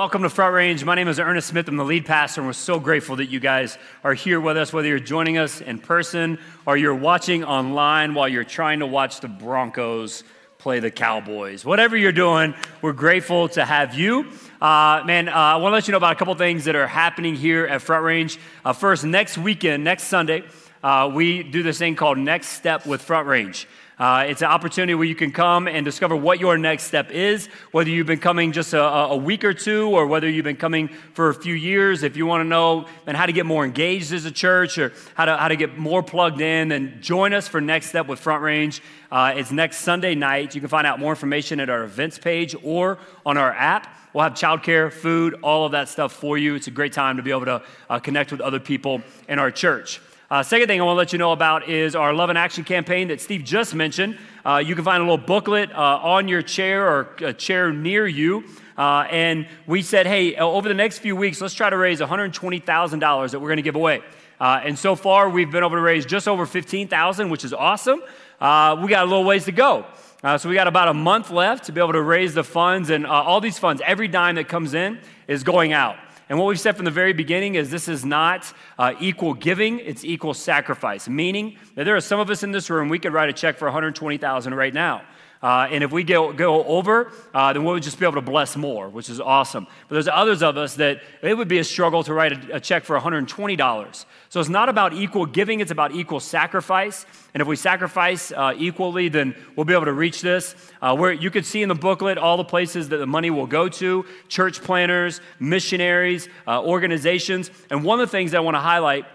Welcome to Front Range. My name is Ernest Smith. I'm the lead pastor, and we're so grateful that you guys are here with us, whether you're joining us in person or you're watching online while you're trying to watch the Broncos play the Cowboys. Whatever you're doing, we're grateful to have you. Uh, man, uh, I want to let you know about a couple things that are happening here at Front Range. Uh, first, next weekend, next Sunday, uh, we do this thing called Next Step with Front Range. Uh, it's an opportunity where you can come and discover what your next step is, whether you've been coming just a, a week or two or whether you've been coming for a few years. If you want to know and how to get more engaged as a church or how to, how to get more plugged in, then join us for Next Step with Front Range. Uh, it's next Sunday night. You can find out more information at our events page or on our app. We'll have childcare, food, all of that stuff for you. It's a great time to be able to uh, connect with other people in our church. Uh, second thing I want to let you know about is our Love and Action campaign that Steve just mentioned. Uh, you can find a little booklet uh, on your chair or a chair near you. Uh, and we said, hey, over the next few weeks, let's try to raise $120,000 that we're going to give away. Uh, and so far, we've been able to raise just over 15,000, which is awesome. Uh, we got a little ways to go. Uh, so we got about a month left to be able to raise the funds, and uh, all these funds, every dime that comes in, is going out. And what we've said from the very beginning is this is not uh, equal giving, it's equal sacrifice, meaning that there are some of us in this room, we could write a check for 120000 right now. Uh, and if we go, go over, uh, then we'll just be able to bless more, which is awesome. But there's others of us that it would be a struggle to write a, a check for $120. So it's not about equal giving, it's about equal sacrifice. And if we sacrifice uh, equally, then we'll be able to reach this. Uh, where you can see in the booklet all the places that the money will go to church planners, missionaries, uh, organizations. And one of the things I want to highlight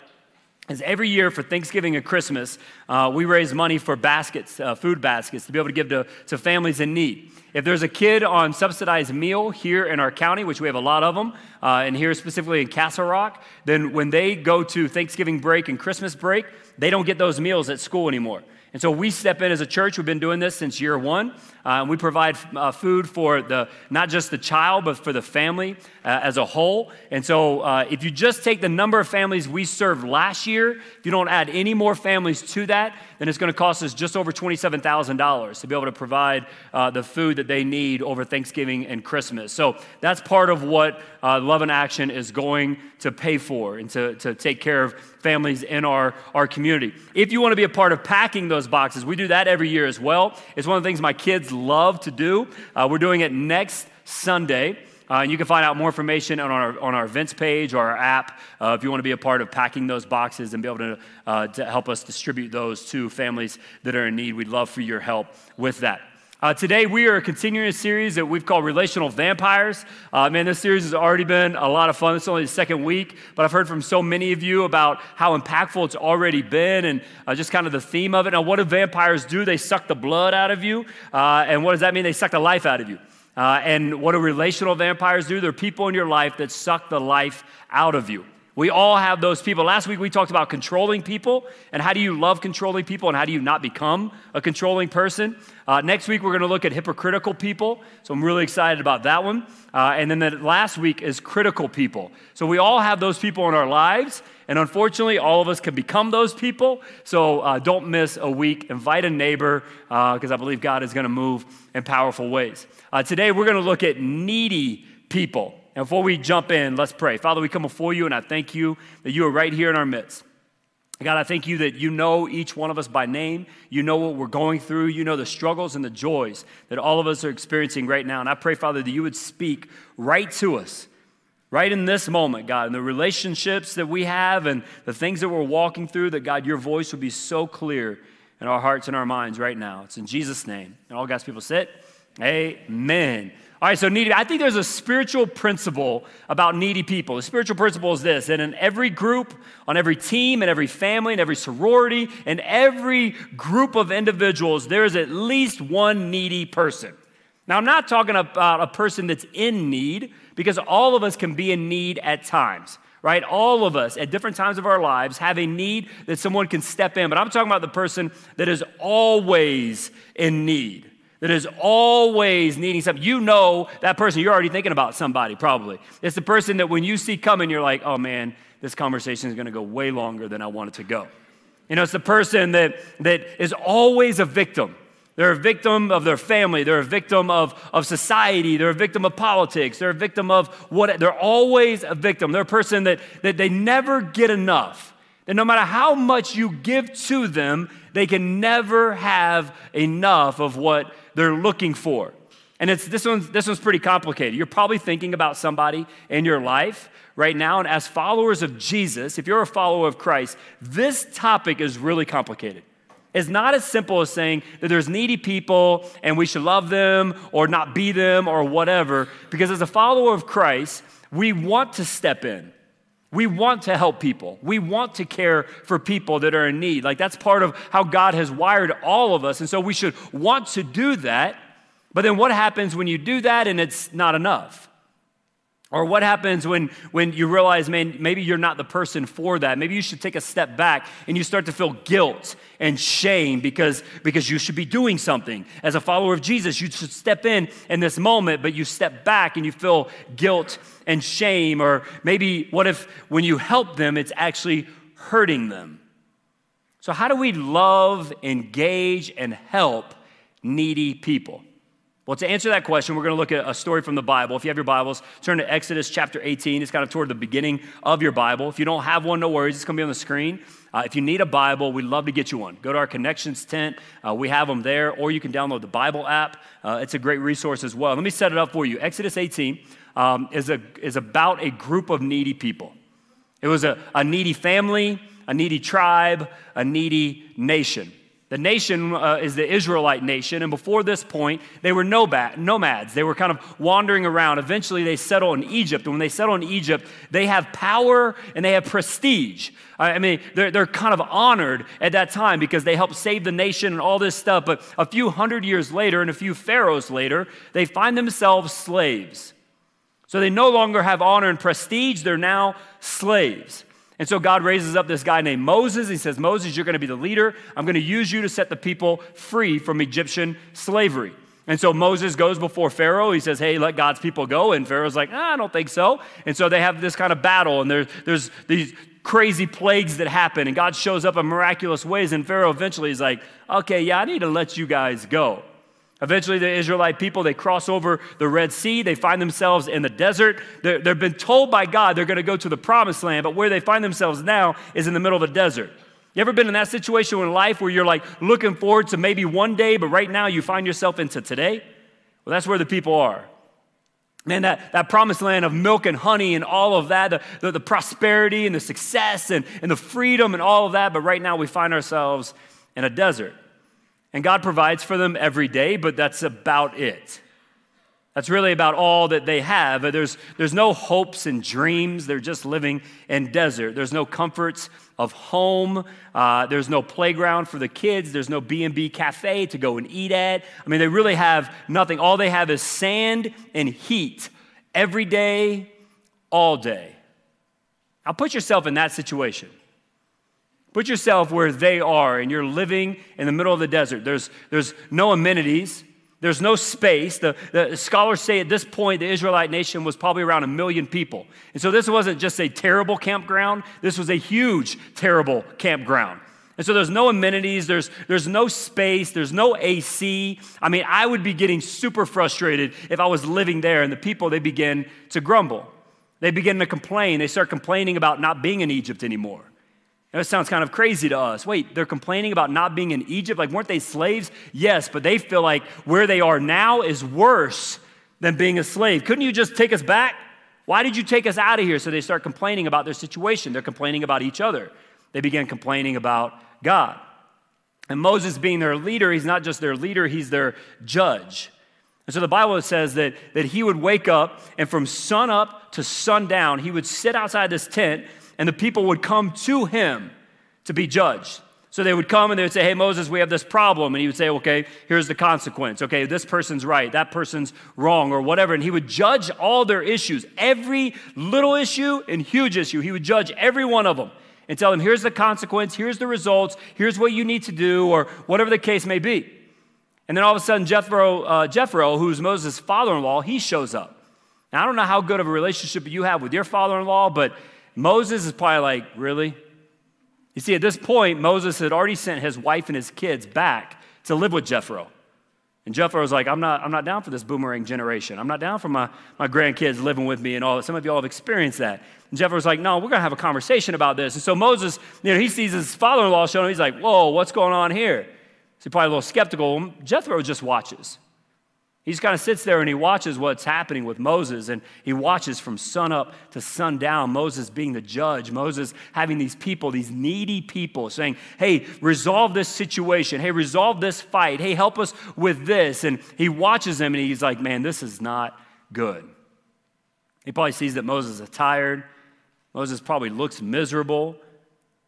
is every year for Thanksgiving and Christmas, uh, we raise money for baskets, uh, food baskets, to be able to give to, to families in need. If there's a kid on subsidized meal here in our county, which we have a lot of them, uh, and here specifically in Castle Rock, then when they go to Thanksgiving break and Christmas break, they don't get those meals at school anymore. And so we step in as a church. We've been doing this since year one. Uh, we provide uh, food for the not just the child, but for the family uh, as a whole. And so uh, if you just take the number of families we served last year, if you don't add any more families to that, then it's going to cost us just over $27,000 to be able to provide uh, the food that they need over Thanksgiving and Christmas. So that's part of what uh, Love and Action is going to pay for and to, to take care of families in our, our community. If you want to be a part of packing those boxes, we do that every year as well. It's one of the things my kids love to do. Uh, we're doing it next Sunday. Uh, and you can find out more information on our, on our events page or our app uh, if you want to be a part of packing those boxes and be able to, uh, to help us distribute those to families that are in need. We'd love for your help with that. Uh, today, we are continuing a series that we've called Relational Vampires. Uh, man, this series has already been a lot of fun. It's only the second week, but I've heard from so many of you about how impactful it's already been and uh, just kind of the theme of it. Now, what do vampires do? They suck the blood out of you. Uh, and what does that mean? They suck the life out of you. Uh, and what do relational vampires do? They're people in your life that suck the life out of you. We all have those people. Last week we talked about controlling people and how do you love controlling people and how do you not become a controlling person. Uh, next week we're going to look at hypocritical people. So I'm really excited about that one. Uh, and then the last week is critical people. So we all have those people in our lives. And unfortunately, all of us can become those people. So uh, don't miss a week. Invite a neighbor because uh, I believe God is going to move in powerful ways. Uh, today we're going to look at needy people. And before we jump in, let's pray. Father, we come before you, and I thank you that you are right here in our midst. God, I thank you that you know each one of us by name. You know what we're going through. You know the struggles and the joys that all of us are experiencing right now. And I pray, Father, that you would speak right to us, right in this moment, God, and the relationships that we have and the things that we're walking through, that, God, your voice would be so clear in our hearts and our minds right now. It's in Jesus' name. And all God's people sit. Amen. All right, so needy. I think there's a spiritual principle about needy people. The spiritual principle is this that in every group, on every team, in every family, in every sorority, in every group of individuals, there is at least one needy person. Now, I'm not talking about a person that's in need, because all of us can be in need at times right? All of us at different times of our lives have a need that someone can step in. But I'm talking about the person that is always in need that is always needing something. You know that person, you're already thinking about somebody probably. It's the person that when you see coming, you're like, oh man, this conversation is to go way longer than I want it to go. You know, it's the person that, that is always a victim, They're a victim of their family. They're a victim of, of society. They're a victim of politics. They're a victim of what, they're always a victim. They're a person that, that they never get enough. And no matter how much you give to them, they can never have enough of what they're looking for. And it's, this, one's, this one's pretty complicated. You're probably thinking about somebody in your life right now. And as followers of Jesus, if you're a follower of Christ, this topic is really complicated. It's not as simple as saying that there's needy people and we should love them or not be them or whatever, because as a follower of Christ, we want to step in. We want to help people. We want to care for people that are in need. Like that's part of how God has wired all of us. And so we should want to do that. But then what happens when you do that and it's not enough? Or what happens when, when you realize, man, maybe you're not the person for that? Maybe you should take a step back and you start to feel guilt and shame because, because you should be doing something. As a follower of Jesus, you should step in in this moment, but you step back and you feel guilt and shame. Or maybe what if when you help them, it's actually hurting them? So, how do we love, engage, and help needy people? Well, to answer that question, we're going to look at a story from the Bible. If you have your Bibles, turn to Exodus chapter 18. It's kind of toward the beginning of your Bible. If you don't have one, no worries. It's going to be on the screen. Uh, if you need a Bible, we'd love to get you one. Go to our Connections tent. Uh, we have them there, or you can download the Bible app. Uh, it's a great resource as well. Let me set it up for you. Exodus 18 um, is, a, is about a group of needy people. It was a, a needy family, a needy tribe, a needy nation. The nation uh, is the Israelite nation, and before this point, they were nomads. They were kind of wandering around. Eventually, they settle in Egypt. And when they settle in Egypt, they have power and they have prestige. I mean, they're, they're kind of honored at that time because they helped save the nation and all this stuff. But a few hundred years later, and a few pharaohs later, they find themselves slaves. So they no longer have honor and prestige, they're now slaves. And so God raises up this guy named Moses. He says, Moses, you're going to be the leader. I'm going to use you to set the people free from Egyptian slavery. And so Moses goes before Pharaoh. He says, Hey, let God's people go. And Pharaoh's like, ah, I don't think so. And so they have this kind of battle, and there, there's these crazy plagues that happen, and God shows up in miraculous ways. And Pharaoh eventually is like, Okay, yeah, I need to let you guys go. Eventually, the Israelite people, they cross over the Red Sea. They find themselves in the desert. they have been told by God they're going to go to the promised land, but where they find themselves now is in the middle of a desert. You ever been in that situation in life where you're like looking forward to maybe one day, but right now you find yourself into today? Well, that's where the people are. Man, that, that promised land of milk and honey and all of that, the, the, the prosperity and the success and, and the freedom and all of that, but right now we find ourselves in a desert. And God provides for them every day, but that's about it. That's really about all that they have. There's, there's no hopes and dreams. They're just living in desert. There's no comforts of home. Uh, there's no playground for the kids. There's no B&B cafe to go and eat at. I mean, they really have nothing. All they have is sand and heat every day, all day. Now put yourself in that situation. Put yourself where they are and you're living in the middle of the desert. There's, there's no amenities, there's no space. The, the scholars say at this point the Israelite nation was probably around a million people. And so this wasn't just a terrible campground, this was a huge, terrible campground. And so there's no amenities, there's, there's no space, there's no AC. I mean, I would be getting super frustrated if I was living there and the people, they begin to grumble. They begin to complain. They start complaining about not being in Egypt anymore. That sounds kind of crazy to us. Wait, they're complaining about not being in Egypt? Like, weren't they slaves? Yes, but they feel like where they are now is worse than being a slave. Couldn't you just take us back? Why did you take us out of here? So they start complaining about their situation. They're complaining about each other. They begin complaining about God. And Moses, being their leader, he's not just their leader, he's their judge. And so the Bible says that, that he would wake up and from sun up to sundown, he would sit outside this tent and the people would come to him to be judged. So they would come and they would say, Hey, Moses, we have this problem. And he would say, Okay, here's the consequence. Okay, this person's right, that person's wrong, or whatever. And he would judge all their issues, every little issue and huge issue. He would judge every one of them and tell them, Here's the consequence, here's the results, here's what you need to do, or whatever the case may be. And then all of a sudden, Jethro, uh, Jethro who's Moses' father in law, he shows up. Now, I don't know how good of a relationship you have with your father in law, but Moses is probably like, Really? You see, at this point, Moses had already sent his wife and his kids back to live with Jethro. And Jethro was like, I'm not, I'm not down for this boomerang generation. I'm not down for my, my grandkids living with me and all. That. Some of you all have experienced that. And Jethro was like, no, we're going to have a conversation about this. And so Moses, you know, he sees his father-in-law showing him. He's like, whoa, what's going on here? So he's probably a little skeptical. Jethro just watches. He just kind of sits there and he watches what's happening with Moses, and he watches from sun up to sundown. Moses being the judge, Moses having these people, these needy people, saying, Hey, resolve this situation. Hey, resolve this fight. Hey, help us with this. And he watches them and he's like, Man, this is not good. He probably sees that Moses is tired. Moses probably looks miserable.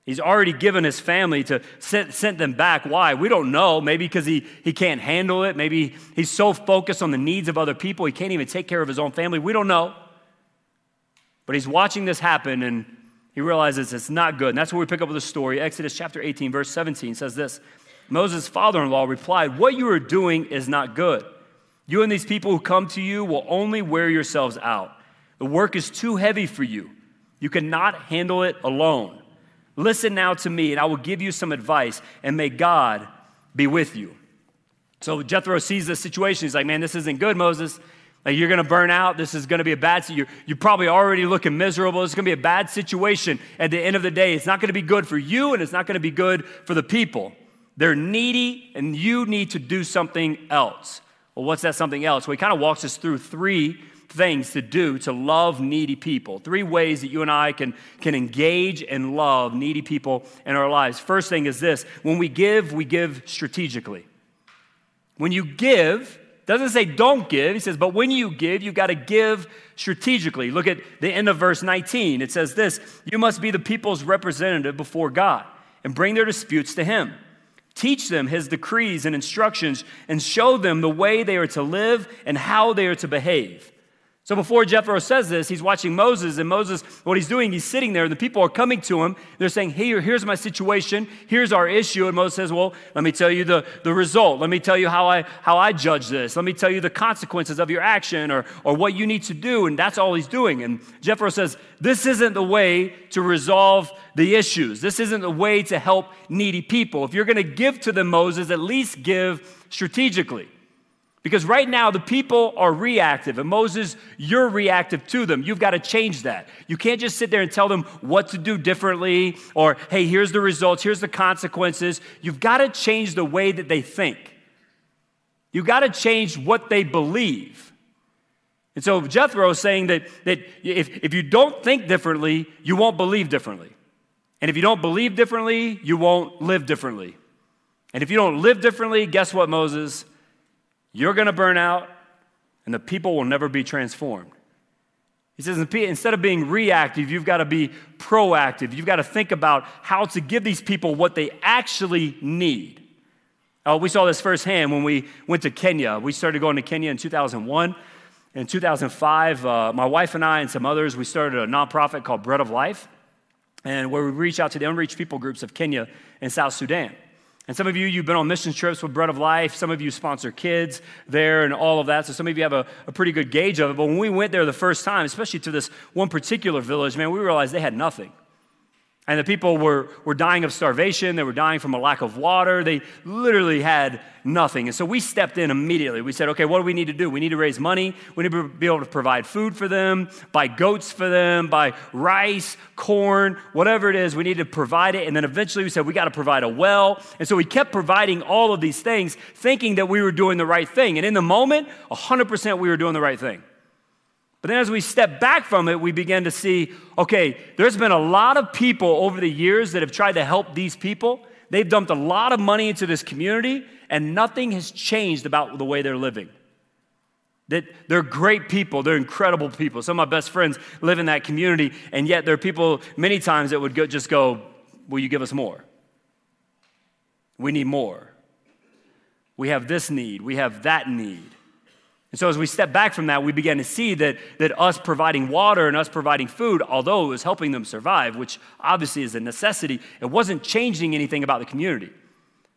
He's already given his family to send, sent them back. Why? We don't know. Maybe because he, he can't handle it. Maybe he's so focused on the needs of other people, he can't even take care of his own family. We don't know. But he's watching this happen and he realizes it's not good. And that's where we pick up with the story. Exodus chapter 18, verse 17 says this Moses' father in law replied, What you are doing is not good. You and these people who come to you will only wear yourselves out. The work is too heavy for you. You cannot handle it alone. Listen now to me, and I will give you some advice, and may God be with you. So Jethro sees this situation. He's like, Man, this isn't good, Moses. Like, you're going to burn out. This is going to be a bad you're, you're probably already looking miserable. It's going to be a bad situation at the end of the day. It's not going to be good for you, and it's not going to be good for the people. They're needy, and you need to do something else. Well, what's that something else? Well, he kind of walks us through three things to do to love needy people. Three ways that you and I can, can engage and love needy people in our lives. First thing is this when we give, we give strategically. When you give, doesn't say don't give. He says, but when you give, you've got to give strategically. Look at the end of verse 19. It says this You must be the people's representative before God and bring their disputes to Him. Teach them His decrees and instructions and show them the way they are to live and how they are to behave. So before Jethro says this, he's watching Moses, and Moses, what he's doing, he's sitting there, and the people are coming to him. They're saying, Here, here's my situation, here's our issue. And Moses says, Well, let me tell you the, the result. Let me tell you how I how I judge this. Let me tell you the consequences of your action or, or what you need to do. And that's all he's doing. And Jethro says, This isn't the way to resolve the issues. This isn't the way to help needy people. If you're gonna give to them, Moses, at least give strategically. Because right now, the people are reactive, and Moses, you're reactive to them. You've got to change that. You can't just sit there and tell them what to do differently, or, hey, here's the results, here's the consequences. You've got to change the way that they think. You've got to change what they believe. And so Jethro is saying that, that if, if you don't think differently, you won't believe differently. And if you don't believe differently, you won't live differently. And if you don't live differently, guess what, Moses? You're going to burn out, and the people will never be transformed. He says, instead of being reactive, you've got to be proactive. You've got to think about how to give these people what they actually need. Uh, we saw this firsthand when we went to Kenya. We started going to Kenya in 2001. In 2005, uh, my wife and I and some others, we started a nonprofit called Bread of Life, and where we reach out to the unreached people groups of Kenya and South Sudan. And some of you, you've been on mission trips with Bread of Life. Some of you sponsor kids there and all of that. So some of you have a, a, pretty good gauge of it. But when we went there the first time, especially to this one particular village, man, we realized they had nothing. And the people were, were dying of starvation. They were dying from a lack of water. They literally had nothing. And so we stepped in immediately. We said, okay, what do we need to do? We need to raise money. We need to be able to provide food for them, buy goats for them, buy rice, corn, whatever it is. We need to provide it. And then eventually we said, we got to provide a well. And so we kept providing all of these things, thinking that we were doing the right thing. And in the moment, 100% we were doing the right thing. But then as we step back from it, we begin to see okay, there's been a lot of people over the years that have tried to help these people. They've dumped a lot of money into this community, and nothing has changed about the way they're living. That they're great people, they're incredible people. Some of my best friends live in that community, and yet there are people many times that would go, just go, Will you give us more? We need more. We have this need, we have that need. And so, as we step back from that, we began to see that, that us providing water and us providing food, although it was helping them survive, which obviously is a necessity, it wasn't changing anything about the community.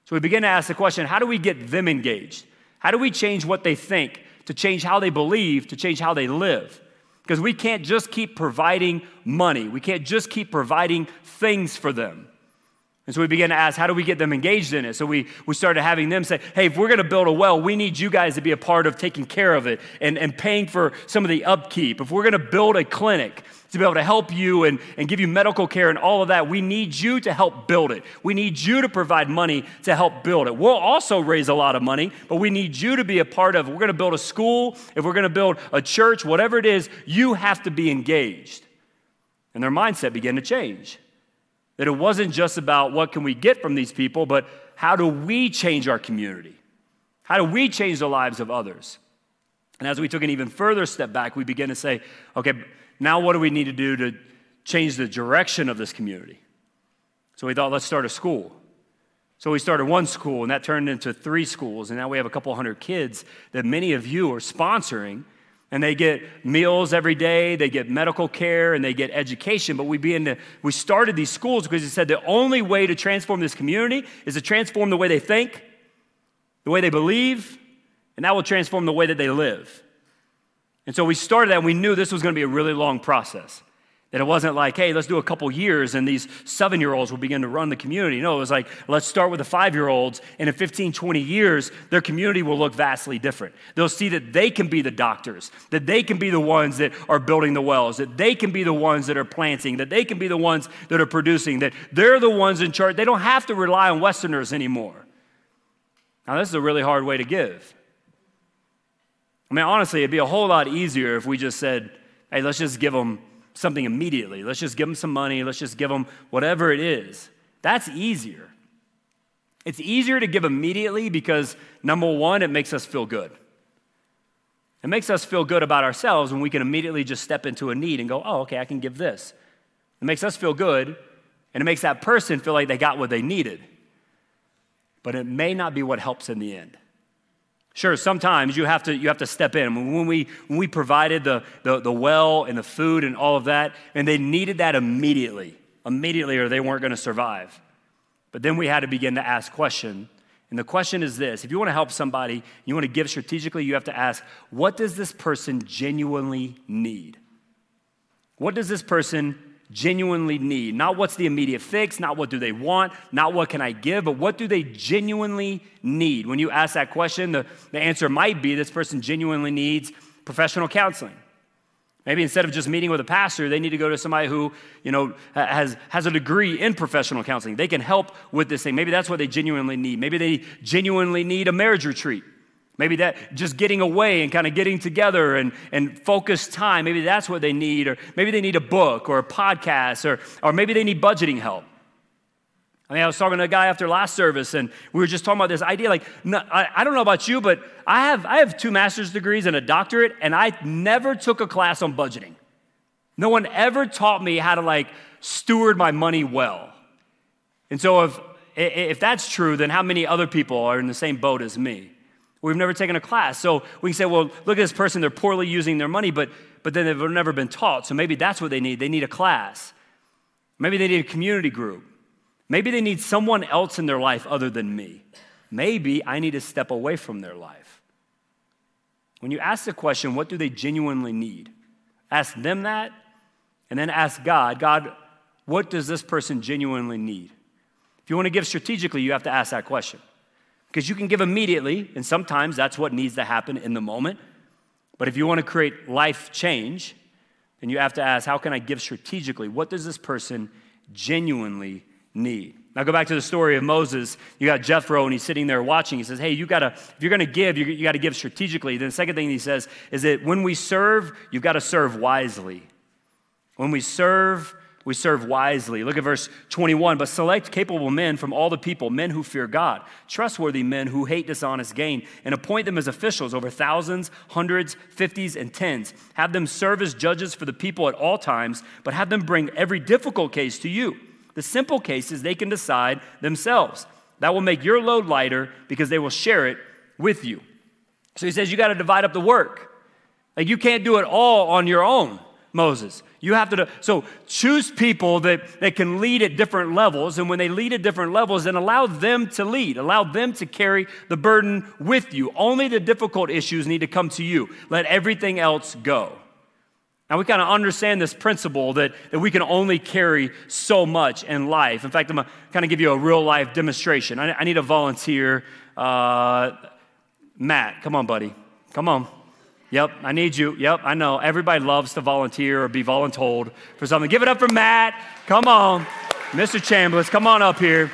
So, we began to ask the question how do we get them engaged? How do we change what they think, to change how they believe, to change how they live? Because we can't just keep providing money, we can't just keep providing things for them. And so we began to ask, how do we get them engaged in it? So we, we started having them say, hey, if we're going to build a well, we need you guys to be a part of taking care of it and, and paying for some of the upkeep. If we're going to build a clinic to be able to help you and, and give you medical care and all of that, we need you to help build it. We need you to provide money to help build it. We'll also raise a lot of money, but we need you to be a part of it. We're going to build a school, if we're going to build a church, whatever it is, you have to be engaged. And their mindset began to change. That it wasn't just about what can we get from these people, but how do we change our community? How do we change the lives of others? And as we took an even further step back, we began to say, okay, now what do we need to do to change the direction of this community? So we thought, let's start a school. So we started one school, and that turned into three schools, and now we have a couple hundred kids that many of you are sponsoring and they get meals every day, they get medical care, and they get education. But we we started these schools because he said the only way to transform this community is to transform the way they think, the way they believe, and that will transform the way that they live. And so we started that, and we knew this was going to be a really long process. That it wasn't like, hey, let's do a couple years and these seven year olds will begin to run the community. No, it was like, let's start with the five year olds, and in 15, 20 years, their community will look vastly different. They'll see that they can be the doctors, that they can be the ones that are building the wells, that they can be the ones that are planting, that they can be the ones that are producing, that they're the ones in charge. They don't have to rely on Westerners anymore. Now, this is a really hard way to give. I mean, honestly, it'd be a whole lot easier if we just said, hey, let's just give them something immediately. Let's just give them some money. Let's just give them whatever it is. That's easier. It's easier to give immediately because, number one, it makes us feel good. It makes us feel good about ourselves when we can immediately just step into a need and go, oh, okay, I can give this. It makes us feel good, and it makes that person feel like they got what they needed. But it may not be what helps in the end. Sure, sometimes you have to, you have to step in. When we, when we provided the, the, the well and the food and all of that, and they needed that immediately, immediately, or they weren't going to survive. But then we had to begin to ask question. And the question is this if you want to help somebody, you want to give strategically, you have to ask, what does this person genuinely need? What does this person genuinely need. Not what's the immediate fix, not what do they want, not what can I give, but what do they genuinely need? When you ask that question, the, the answer might be this person genuinely needs professional counseling. Maybe instead of just meeting with a pastor, they need to go to somebody who, you know, has, has a degree in professional counseling. They can help with this thing. Maybe that's what they genuinely need. Maybe they genuinely need a marriage retreat. Maybe that just getting away and kind of getting together and, and focused time, maybe that's what they need. Or maybe they need a book or a podcast, or, or maybe they need budgeting help. I mean, I was talking to a guy after last service, and we were just talking about this idea. Like, no, I, I, don't know about you, but I have, I have two master's degrees and a doctorate, and I never took a class on budgeting. No one ever taught me how to like steward my money well. And so, if, if that's true, then how many other people are in the same boat as me? We've never taken a class. So we can say, well, look at this person, they're poorly using their money, but, but then they've never been taught. So maybe that's what they need. They need a class. Maybe they need a community group. Maybe they need someone else in their life other than me. Maybe I need to step away from their life. When you ask the question, what do they genuinely need? Ask them that, and then ask God, God, what does this person genuinely need? If you want to give strategically, you have to ask that question. Because you can give immediately, and sometimes that's what needs to happen in the moment. But if you want to create life change, then you have to ask, how can I give strategically? What does this person genuinely need? Now go back to the story of Moses. You got Jethro, and he's sitting there watching. He says, "Hey, you gotta if you're gonna give, you, you got to give strategically." Then the second thing he says is that when we serve, you've got to serve wisely. When we serve, we serve wisely. Look at verse 21. But select capable men from all the people, men who fear God, trustworthy men who hate dishonest gain, and appoint them as officials over thousands, hundreds, fifties, and tens. Have them serve as judges for the people at all times, but have them bring every difficult case to you. The simple cases they can decide themselves. That will make your load lighter because they will share it with you. So he says, You got to divide up the work. Like you can't do it all on your own. Moses. You have to, so choose people that, that can lead at different levels. And when they lead at different levels, then allow them to lead. Allow them to carry the burden with you. Only the difficult issues need to come to you. Let everything else go. Now, we kind of understand this principle that, that we can only carry so much in life. In fact, I'm going to kind of give you a real life demonstration. I, I need a volunteer. Uh, Matt, come on, buddy. Come on. Yep, I need you. Yep, I know. Everybody loves to volunteer or be voluntold for something. Give it up for Matt. Come on. Mr. Chambliss, come on up here.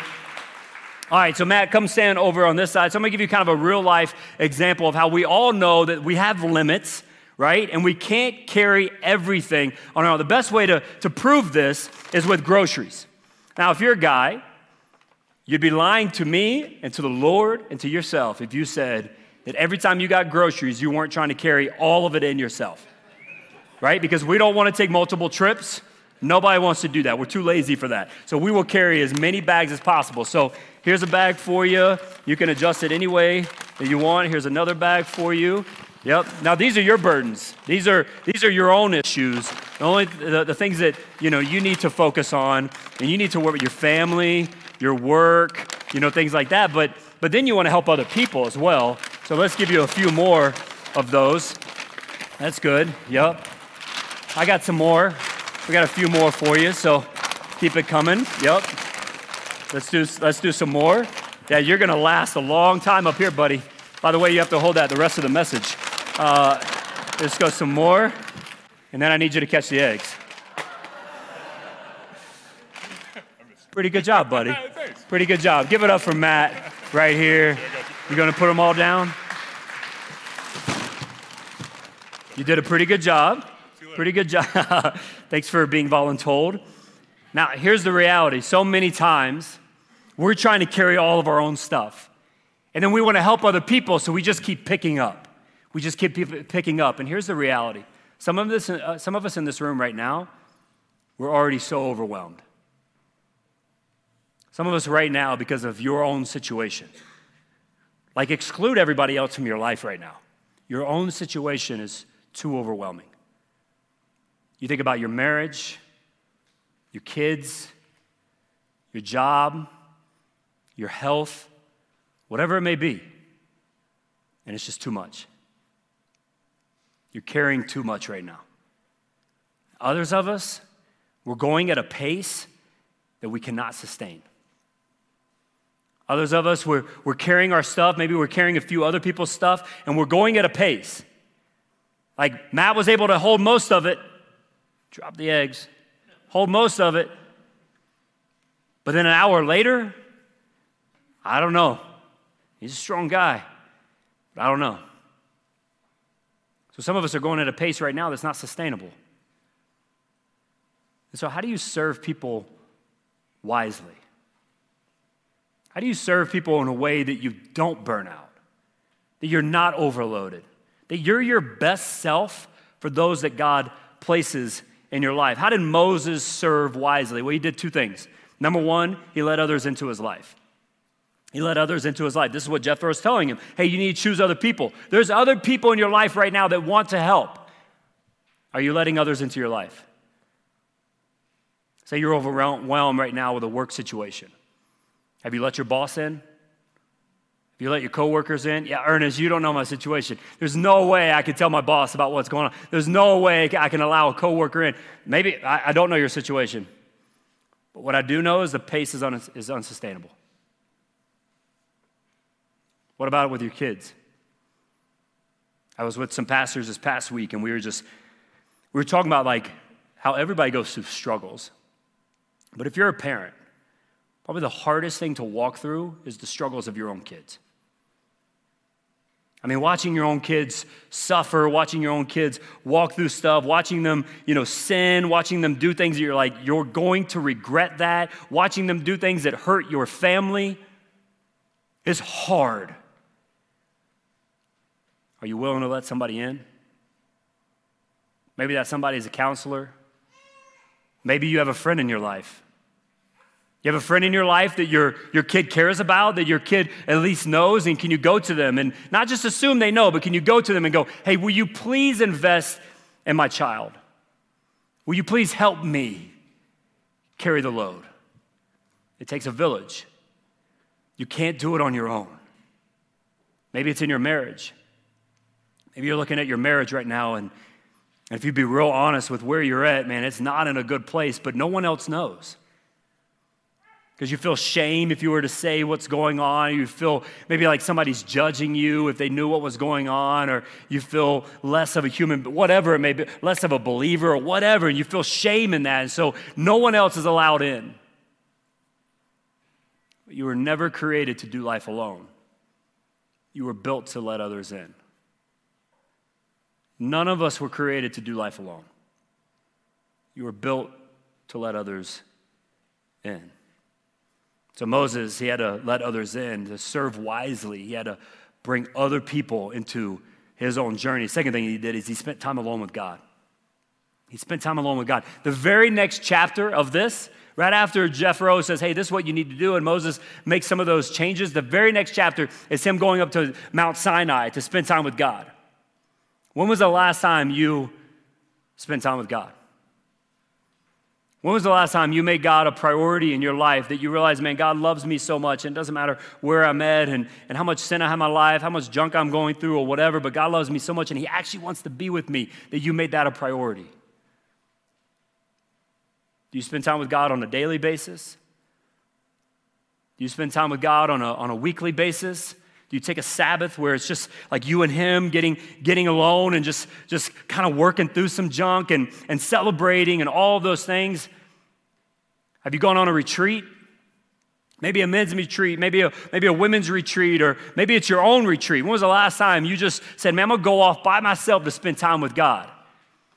All right, so Matt, come stand over on this side. So I'm gonna give you kind of a real life example of how we all know that we have limits right? And we can't carry everything on our own. The best way to, to prove this is with groceries. Now, if you're a guy, you'd be lying to me and to the Lord and to yourself if you said that every time you got groceries, you weren't trying to carry all of it in yourself, right? Because we don't want to take multiple trips. Nobody wants to do that. We're too lazy for that. So we will carry as many bags as possible. So here's a bag for you. You can adjust it any way that you want. Here's another bag for you. Yep. Now these are your burdens. These are these are your own issues. The only the, the things that you know you need to focus on, and you need to work with your family, your work, you know things like that. But but then you want to help other people as well. So let's give you a few more of those. That's good. Yep. I got some more. We got a few more for you. So keep it coming. Yep. Let's do let's do some more. Yeah, you're gonna last a long time up here, buddy. By the way, you have to hold that the rest of the message. Uh, let's go some more. And then I need you to catch the eggs. Pretty good job, buddy. Pretty good job. Give it up for Matt right here. You're going to put them all down? You did a pretty good job. Pretty good job. Thanks for being voluntold. Now, here's the reality. So many times, we're trying to carry all of our own stuff. And then we want to help other people, so we just keep picking up. We just keep picking up. And here's the reality some of, this, uh, some of us in this room right now, we're already so overwhelmed. Some of us right now, because of your own situation. Like, exclude everybody else from your life right now. Your own situation is too overwhelming. You think about your marriage, your kids, your job, your health, whatever it may be, and it's just too much. You're carrying too much right now. Others of us, we're going at a pace that we cannot sustain. Others of us, we're, we're carrying our stuff. Maybe we're carrying a few other people's stuff, and we're going at a pace. Like Matt was able to hold most of it, drop the eggs, hold most of it. But then an hour later, I don't know. He's a strong guy, but I don't know. So some of us are going at a pace right now that's not sustainable. And so, how do you serve people wisely? How do you serve people in a way that you don't burn out, that you're not overloaded, that you're your best self for those that God places in your life? How did Moses serve wisely? Well, he did two things. Number one, he let others into his life. He let others into his life. This is what Jethro is telling him. Hey, you need to choose other people. There's other people in your life right now that want to help. Are you letting others into your life? Say you're overwhelmed right now with a work situation. Have you let your boss in? Have you let your coworkers in? Yeah, Ernest, you don't know my situation. There's no way I can tell my boss about what's going on. There's no way I can allow a coworker in. Maybe I, I don't know your situation. But what I do know is the pace is, un, is unsustainable. What about it with your kids? I was with some pastors this past week, and we were just we were talking about like how everybody goes through struggles. But if you're a parent, probably the hardest thing to walk through is the struggles of your own kids. I mean, watching your own kids suffer, watching your own kids walk through stuff, watching them, you know, sin, watching them do things that you're like, you're going to regret that, watching them do things that hurt your family is hard. Are you willing to let somebody in? Maybe that somebody is a counselor. Maybe you have a friend in your life. You have a friend in your life that your, your kid cares about, that your kid at least knows, and can you go to them and not just assume they know, but can you go to them and go, hey, will you please invest in my child? Will you please help me carry the load? It takes a village. You can't do it on your own. Maybe it's in your marriage. Maybe you're looking at your marriage right now and And if you'd be real honest with where you're at, man, it's not in a good place, but no one else knows. Because you feel shame if you were to say what's going on. You feel maybe like somebody's judging you if they knew what was going on, or you feel less of a human, whatever it may be, less of a believer or whatever, and you feel shame in that. And so no one else is allowed in. You were never created to do life alone, you were built to let others in. None of us were created to do life alone. You were built to let others in. So Moses, he had to let others in, to serve wisely. He had to bring other people into his own journey. Second thing he did is he spent time alone with God. He spent time alone with God. The very next chapter of this, right after Jethro says, Hey, this is what you need to do, and Moses makes some of those changes, the very next chapter is him going up to Mount Sinai to spend time with God. When was the last time you spent time with God? When was the last time you made God a priority in your life that you realized, man, God loves me so much, and it doesn't matter where I'm at and, and how much sin I have in my life, how much junk I'm going through, or whatever, but God loves me so much, and He actually wants to be with me that you made that a priority? Do you spend time with God on a daily basis? Do you spend time with God on a, on a weekly basis? Do you take a Sabbath where it's just like you and him getting, getting alone and just, just kind of working through some junk and, and celebrating and all those things? Have you gone on a retreat? Maybe a men's retreat, maybe a, maybe a women's retreat, or maybe it's your own retreat. When was the last time you just said, man, I'm gonna go off by myself to spend time with God?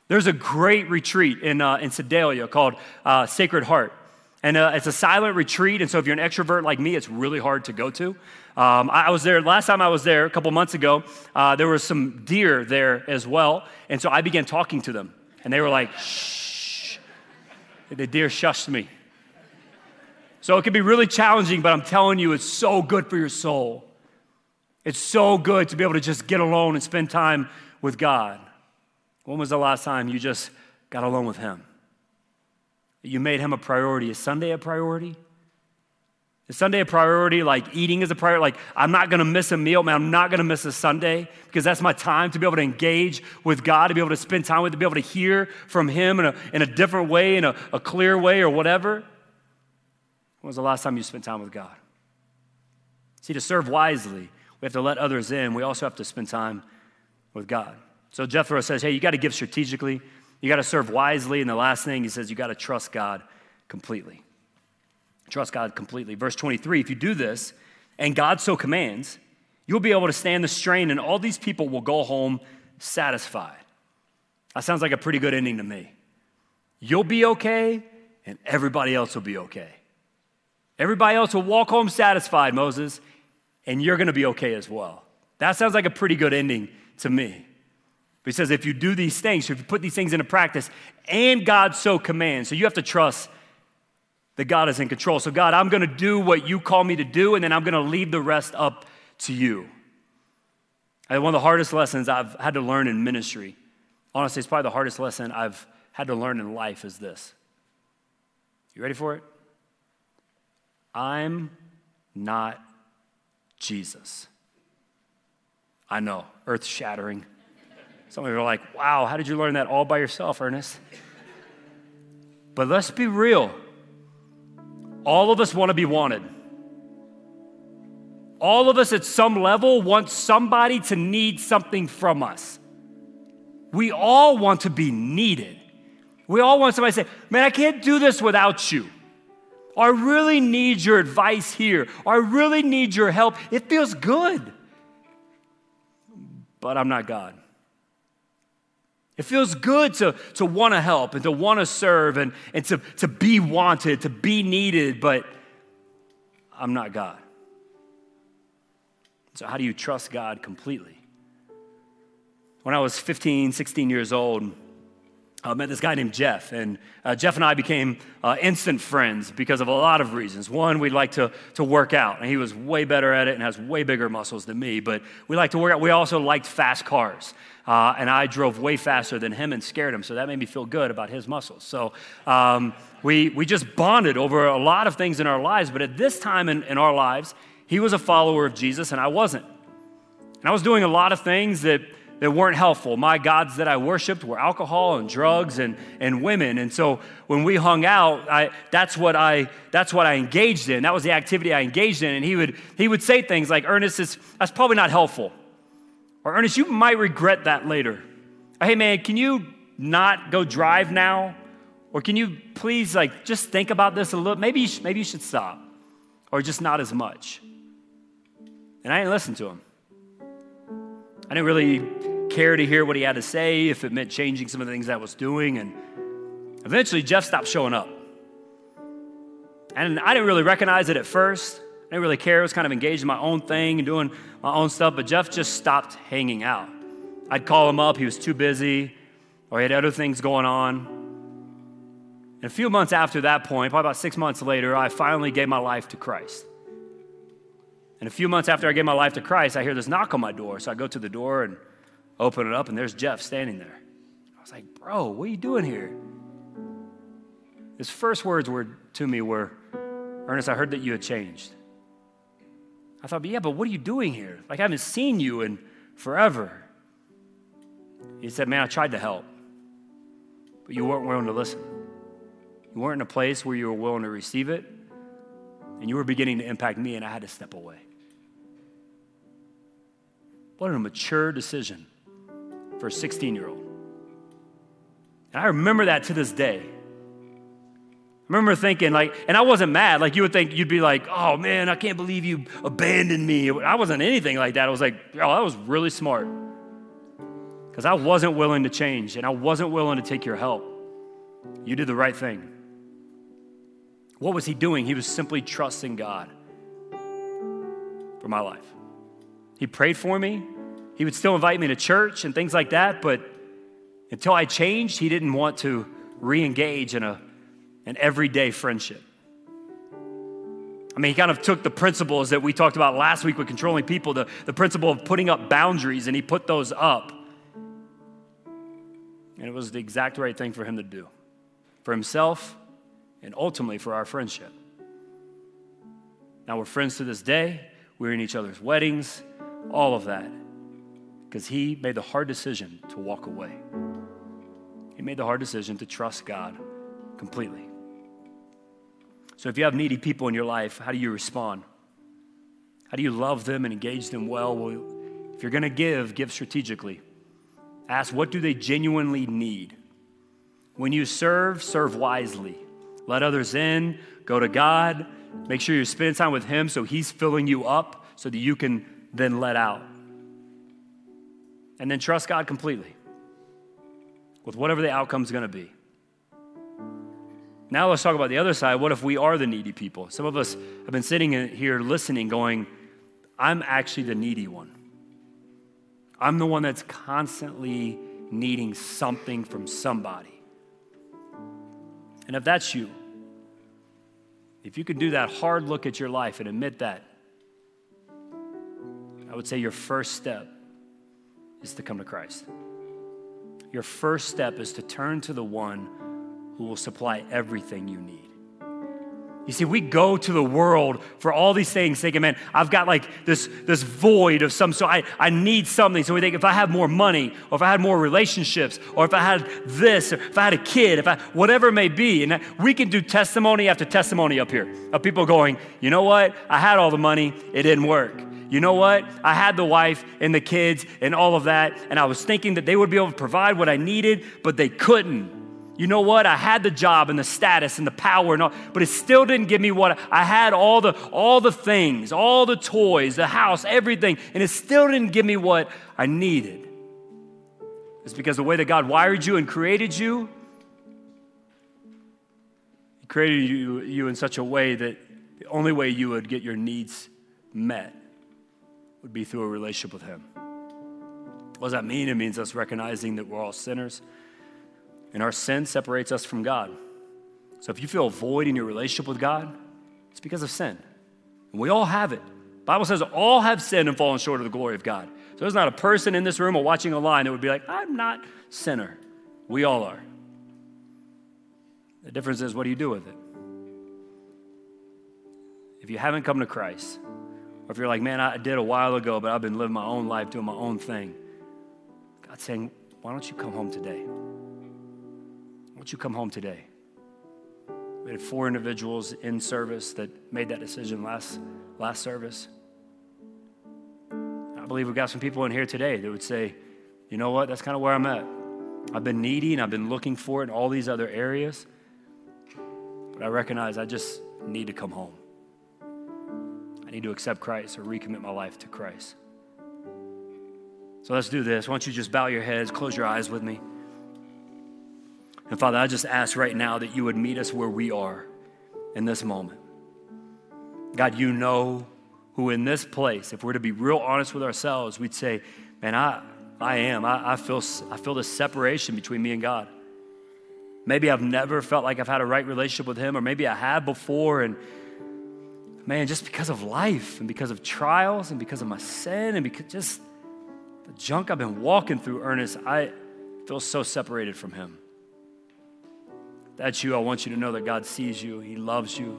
There's a great retreat in, uh, in Sedalia called uh, Sacred Heart. And uh, it's a silent retreat, and so if you're an extrovert like me, it's really hard to go to. Um, I was there, last time I was there, a couple months ago, uh, there were some deer there as well. And so I began talking to them, and they were like, shh. The deer shushed me. So it can be really challenging, but I'm telling you, it's so good for your soul. It's so good to be able to just get alone and spend time with God. When was the last time you just got alone with Him? You made Him a priority. Is Sunday a priority? Is Sunday a priority? Like eating is a priority? Like, I'm not gonna miss a meal, man. I'm not gonna miss a Sunday because that's my time to be able to engage with God, to be able to spend time with, to be able to hear from Him in a, in a different way, in a, a clear way, or whatever. When was the last time you spent time with God? See, to serve wisely, we have to let others in. We also have to spend time with God. So Jethro says, hey, you got to give strategically, you got to serve wisely. And the last thing he says, you got to trust God completely. Trust God completely. Verse 23 if you do this, and God so commands, you'll be able to stand the strain, and all these people will go home satisfied. That sounds like a pretty good ending to me. You'll be okay, and everybody else will be okay. Everybody else will walk home satisfied, Moses, and you're going to be okay as well. That sounds like a pretty good ending to me. But he says, if you do these things, if you put these things into practice, and God so commands, so you have to trust that God is in control. So, God, I'm going to do what you call me to do, and then I'm going to leave the rest up to you. And one of the hardest lessons I've had to learn in ministry, honestly, it's probably the hardest lesson I've had to learn in life is this. You ready for it? I'm not Jesus. I know, earth shattering. Some of you are like, wow, how did you learn that all by yourself, Ernest? But let's be real. All of us want to be wanted. All of us at some level want somebody to need something from us. We all want to be needed. We all want somebody to say, Man, I can't do this without you. I really need your advice here. I really need your help. It feels good. But I'm not God. It feels good to, to want to help and to want to serve and, and to, to be wanted, to be needed, but I'm not God. So, how do you trust God completely? When I was 15, 16 years old, I met this guy named Jeff, and uh, Jeff and I became uh, instant friends because of a lot of reasons. One, we'd like to, to work out, and he was way better at it and has way bigger muscles than me, but we like to work out. We also liked fast cars, uh, and I drove way faster than him and scared him, so that made me feel good about his muscles. So um, we, we just bonded over a lot of things in our lives, but at this time in, in our lives, he was a follower of Jesus, and I wasn't. And I was doing a lot of things that that weren't helpful. My gods that I worshiped were alcohol and drugs and, and women. And so when we hung out, I, that's, what I, that's what I engaged in. That was the activity I engaged in. And he would, he would say things like, Ernest, is, that's probably not helpful. Or Ernest, you might regret that later. Hey man, can you not go drive now? Or can you please like just think about this a little? Maybe you, maybe you should stop. Or just not as much. And I didn't listen to him. I didn't really care to hear what he had to say, if it meant changing some of the things I was doing. And eventually, Jeff stopped showing up. And I didn't really recognize it at first. I didn't really care. I was kind of engaged in my own thing and doing my own stuff, but Jeff just stopped hanging out. I'd call him up, he was too busy, or he had other things going on. And a few months after that point, probably about six months later, I finally gave my life to Christ. And a few months after I gave my life to Christ, I hear this knock on my door. So I go to the door and open it up, and there's Jeff standing there. I was like, Bro, what are you doing here? His first words were to me were, Ernest, I heard that you had changed. I thought, but yeah, but what are you doing here? Like, I haven't seen you in forever. He said, Man, I tried to help, but you weren't willing to listen. You weren't in a place where you were willing to receive it, and you were beginning to impact me, and I had to step away. What a mature decision for a 16 year old. And I remember that to this day. I remember thinking, like, and I wasn't mad. Like, you would think, you'd be like, oh man, I can't believe you abandoned me. I wasn't anything like that. I was like, oh, that was really smart. Because I wasn't willing to change and I wasn't willing to take your help. You did the right thing. What was he doing? He was simply trusting God for my life. He prayed for me. He would still invite me to church and things like that, but until I changed, he didn't want to re engage in a an everyday friendship. I mean, he kind of took the principles that we talked about last week with controlling people, the, the principle of putting up boundaries, and he put those up. And it was the exact right thing for him to do for himself and ultimately for our friendship. Now we're friends to this day. We're in each other's weddings, all of that, because he made the hard decision to walk away. He made the hard decision to trust God completely. So if you have needy people in your life, how do you respond? How do you love them and engage them well? Well, if you're going to give, give strategically. Ask what do they genuinely need? When you serve, serve wisely. Let others in, go to God, make sure you're spending time with Him so He's filling you up so that you can then let out. And then trust God completely with whatever the outcome's going to be. Now let's talk about the other side. What if we are the needy people? Some of us have been sitting here listening, going, I'm actually the needy one. I'm the one that's constantly needing something from somebody. And if that's you, if you can do that hard look at your life and admit that, I would say your first step is to come to Christ. Your first step is to turn to the one who will supply everything you need. You see, we go to the world for all these things thinking, man, I've got like this, this void of some sort. I, I need something. So we think if I had more money, or if I had more relationships, or if I had this, or if I had a kid, if I, whatever it may be. And we can do testimony after testimony up here of people going, you know what? I had all the money, it didn't work. You know what? I had the wife and the kids and all of that, and I was thinking that they would be able to provide what I needed, but they couldn't you know what? I had the job and the status and the power and all, but it still didn't give me what I had all the all the things, all the toys, the house, everything, and it still didn't give me what I needed. It's because the way that God wired you and created you, He created you, you in such a way that the only way you would get your needs met would be through a relationship with Him. What does that mean? It means us recognizing that we're all sinners and our sin separates us from God. So if you feel a void in your relationship with God, it's because of sin. And we all have it. The Bible says all have sinned and fallen short of the glory of God. So there's not a person in this room or watching online that would be like, I'm not sinner. We all are. The difference is what do you do with it? If you haven't come to Christ, or if you're like, man, I did a while ago, but I've been living my own life, doing my own thing, God's saying, why don't you come home today? Why don't you come home today? We had four individuals in service that made that decision last, last service. I believe we've got some people in here today that would say, you know what, that's kind of where I'm at. I've been needy and I've been looking for it in all these other areas, but I recognize I just need to come home. I need to accept Christ or recommit my life to Christ. So let's do this. Why don't you just bow your heads, close your eyes with me. And Father, I just ask right now that you would meet us where we are in this moment. God, you know who in this place, if we're to be real honest with ourselves, we'd say, man, I, I am. I, I, feel, I feel the separation between me and God. Maybe I've never felt like I've had a right relationship with Him, or maybe I have before, and man, just because of life and because of trials and because of my sin and because just the junk I've been walking through, Ernest, I feel so separated from Him. That's you. I want you to know that God sees you, He loves you,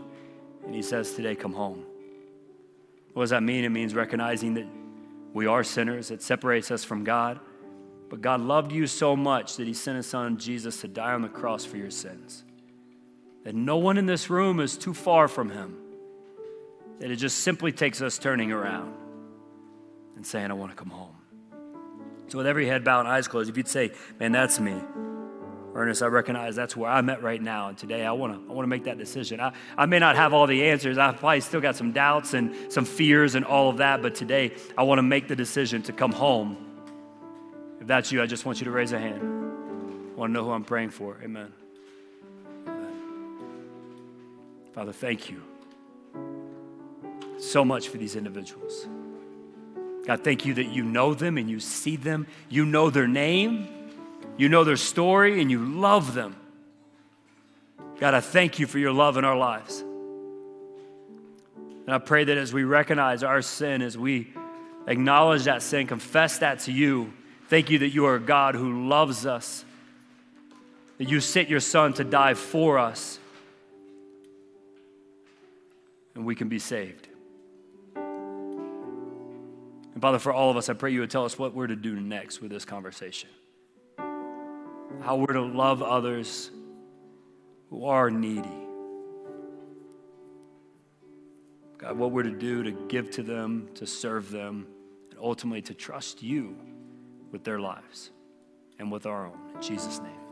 and He says today, come home. What does that mean? It means recognizing that we are sinners, it separates us from God. But God loved you so much that He sent His Son, Jesus, to die on the cross for your sins. That no one in this room is too far from Him. That it just simply takes us turning around and saying, I want to come home. So, with every head bowed and eyes closed, if you'd say, Man, that's me. Ernest, I recognize that's where I'm at right now. And today I want to I want to make that decision. I, I may not have all the answers. I've probably still got some doubts and some fears and all of that. But today I want to make the decision to come home. If that's you, I just want you to raise a hand. I want to know who I'm praying for. Amen. Amen. Father, thank you so much for these individuals. God, thank you that you know them and you see them. You know their name, you know their story, and you love them. God, I thank you for your love in our lives. And I pray that as we recognize our sin, as we acknowledge that sin, confess that to you, thank you that you are a God who loves us, that you sent your Son to die for us, and we can be saved. And Father, for all of us, I pray you would tell us what we're to do next with this conversation. How we're to love others who are needy. God, what we're to do to give to them, to serve them, and ultimately to trust you with their lives and with our own. In Jesus' name.